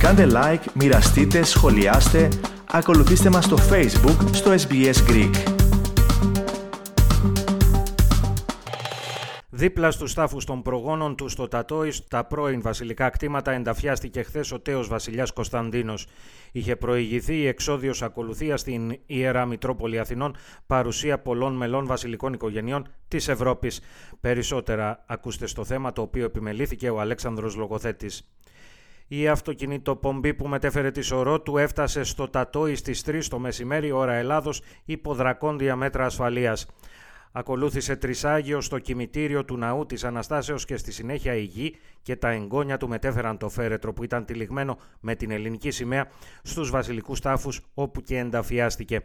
Κάντε like, μοιραστείτε, σχολιάστε, ακολουθήστε μας στο Facebook στο SBS Greek. Δίπλα στους τάφους των προγόνων του στο Τατόι, στα πρώην βασιλικά κτήματα, ενταφιάστηκε χθες ο τέος βασιλιάς Κωνσταντίνος. Είχε προηγηθεί η εξόδιος ακολουθία στην ιερά Μητρόπολη Αθηνών, παρουσία πολλών μελών βασιλικών οικογενειών της Ευρώπης. Περισσότερα ακούστε στο θέμα το οποίο επιμελήθηκε ο Αλέξανδρος Λογοθέτης. Η αυτοκινητοπομπή που μετέφερε τη σωρό του έφτασε στο Τατόι στις 3 το μεσημέρι ώρα Ελλάδος υπό δρακόντια μέτρα ασφαλείας. Ακολούθησε τρισάγιο στο κημητήριο του ναού της Αναστάσεως και στη συνέχεια η γη και τα εγγόνια του μετέφεραν το φέρετρο που ήταν τυλιγμένο με την ελληνική σημαία στους βασιλικούς τάφους όπου και ενταφιάστηκε.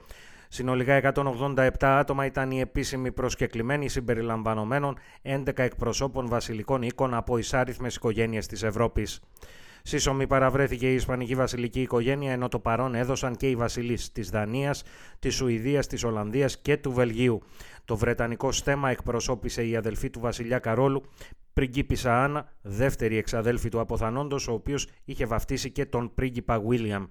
Συνολικά 187 άτομα ήταν οι επίσημοι προσκεκλημένοι συμπεριλαμβανομένων 11 εκπροσώπων βασιλικών οίκων από εισάριθμες οικογένειες της Ευρώπης. Σύσσωμη παραβρέθηκε η Ισπανική βασιλική οικογένεια ενώ το παρόν έδωσαν και οι βασιλείς της Δανίας, της Σουηδίας, της Ολλανδίας και του Βελγίου. Το βρετανικό στέμα εκπροσώπησε η αδελφή του βασιλιά Καρόλου, πριγκίπισσα Άννα, δεύτερη εξαδέλφη του αποθανόντος, ο οποίος είχε βαφτίσει και τον πρίγκιπα Βίλιαμ.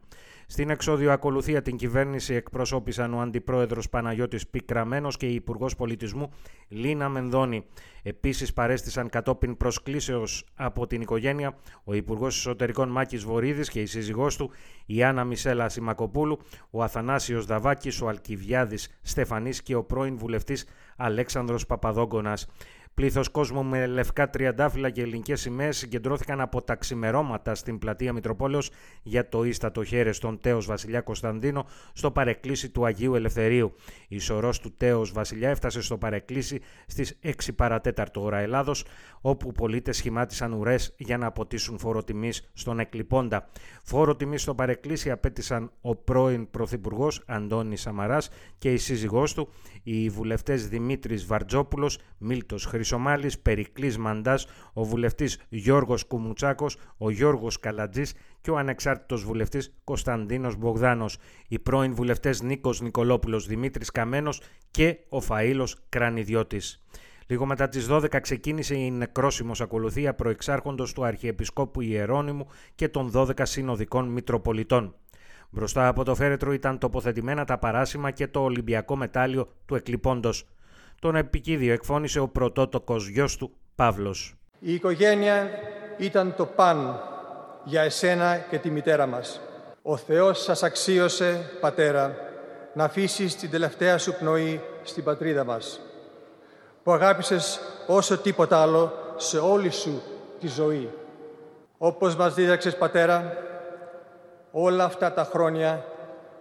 Στην εξόδιο ακολουθία την κυβέρνηση εκπροσώπησαν ο Αντιπρόεδρος Παναγιώτης Πικραμένος και η Υπουργός Πολιτισμού Λίνα Μενδώνη. Επίσης παρέστησαν κατόπιν προσκλήσεως από την οικογένεια ο Υπουργός Εσωτερικών Μάκης Βορύδης και η σύζυγός του η Άννα Μισέλα Σιμακοπούλου, ο Αθανάσιος Δαβάκης, ο Αλκιβιάδης Στεφανής και ο πρώην βουλευτής Αλέξανδρος Παπαδόγκονας. Πλήθος κόσμου με λευκά τριαντάφυλλα και ελληνικές σημαίες συγκεντρώθηκαν από τα ξημερώματα στην πλατεία Μητροπόλεως για το ίστατο χέρι στον τέος Βασιλιά Κωνσταντίνο στο παρεκκλήσι του Αγίου Ελευθερίου. Η σωρός του τέος Βασιλιά έφτασε στο παρεκκλήσι στις 6 παρατέταρτο ώρα Ελλάδος, όπου πολίτες σχημάτισαν ουρές για να αποτίσουν φόρο τιμής στον εκλειπώντα. Φόρο τιμής στο παρεκκλήσι απέτησαν ο πρώην Πρωθυπουργός Αντώνης Σαμαράς και η σύζυγός του, οι βουλευτές Δημήτρης Βαρτζόπουλος, Μίλτος Χρυσομάλης, Περικλής Μαντάς, ο βουλευτής Γιώργος Κουμουτσάκος, ο Γιώργος Καλατζής και ο ανεξάρτητος βουλευτής Κωνσταντίνος Μπογδάνος, οι πρώην βουλευτές Νίκος Νικολόπουλος, Δημήτρης Καμένος και ο Φαΐλος Κρανιδιώτης. Λίγο μετά τις 12 ξεκίνησε η νεκρόσιμος ακολουθία προεξάρχοντος του Αρχιεπισκόπου Ιερώνυμου και των 12 συνοδικών Μητροπολιτών. Μπροστά από το φέρετρο ήταν τοποθετημένα τα παράσημα και το Ολυμπιακό μετάλλιο του εκλειπώντος. Τον επικίδιο εκφώνησε ο πρωτότοκος γιος του, Παύλος. Η οικογένεια ήταν το παν για εσένα και τη μητέρα μας. Ο Θεός σας αξίωσε, πατέρα, να αφήσεις την τελευταία σου πνοή στην πατρίδα μας, που αγάπησες όσο τίποτα άλλο σε όλη σου τη ζωή. Όπως μας δίδαξες, πατέρα, όλα αυτά τα χρόνια,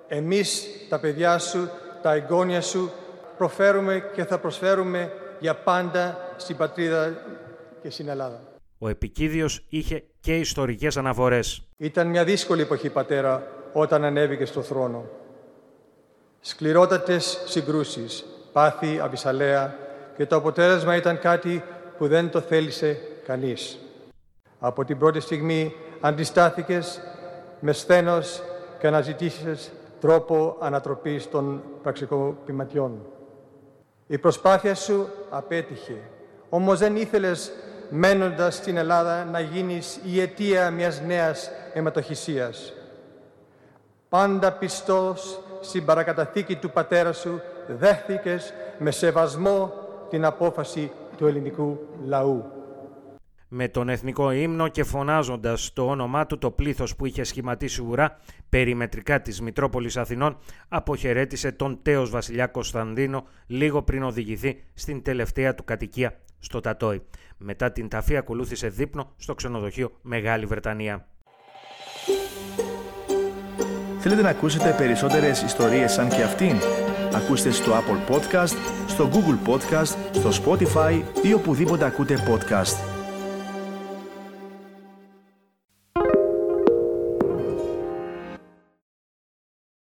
εμείς, τα παιδιά σου, τα εγγόνια σου, προφέρουμε και θα προσφέρουμε για πάντα στην πατρίδα και στην Ελλάδα. Ο Επικίδιος είχε και ιστορικές αναφορές. Ήταν μια δύσκολη εποχή, πατέρα, όταν ανέβηκε στο θρόνο. Σκληρότατες συγκρούσεις, πάθη, αβυσαλέα και το αποτέλεσμα ήταν κάτι που δεν το θέλησε κανείς. Από την πρώτη στιγμή αντιστάθηκες με σθένος και αναζητήσεις τρόπο ανατροπής των πραξικοπηματιών. Η προσπάθεια σου απέτυχε. Όμως δεν ήθελες μένοντας στην Ελλάδα να γίνεις η αιτία μιας νέας αιματοχυσίας. Πάντα πιστός στην παρακαταθήκη του πατέρα σου δέχθηκες με σεβασμό την απόφαση του ελληνικού λαού με τον εθνικό ύμνο και φωνάζοντας το όνομά του το πλήθος που είχε σχηματίσει ουρά περιμετρικά της Μητρόπολης Αθηνών αποχαιρέτησε τον τέος βασιλιά Κωνσταντίνο λίγο πριν οδηγηθεί στην τελευταία του κατοικία στο Τατόι. Μετά την ταφή ακολούθησε δείπνο στο ξενοδοχείο Μεγάλη Βρετανία. Θέλετε να ακούσετε περισσότερες ιστορίες σαν και αυτήν; Ακούστε στο Apple Podcast, στο Google Podcast, στο Spotify ή οπουδήποτε ακούτε podcast.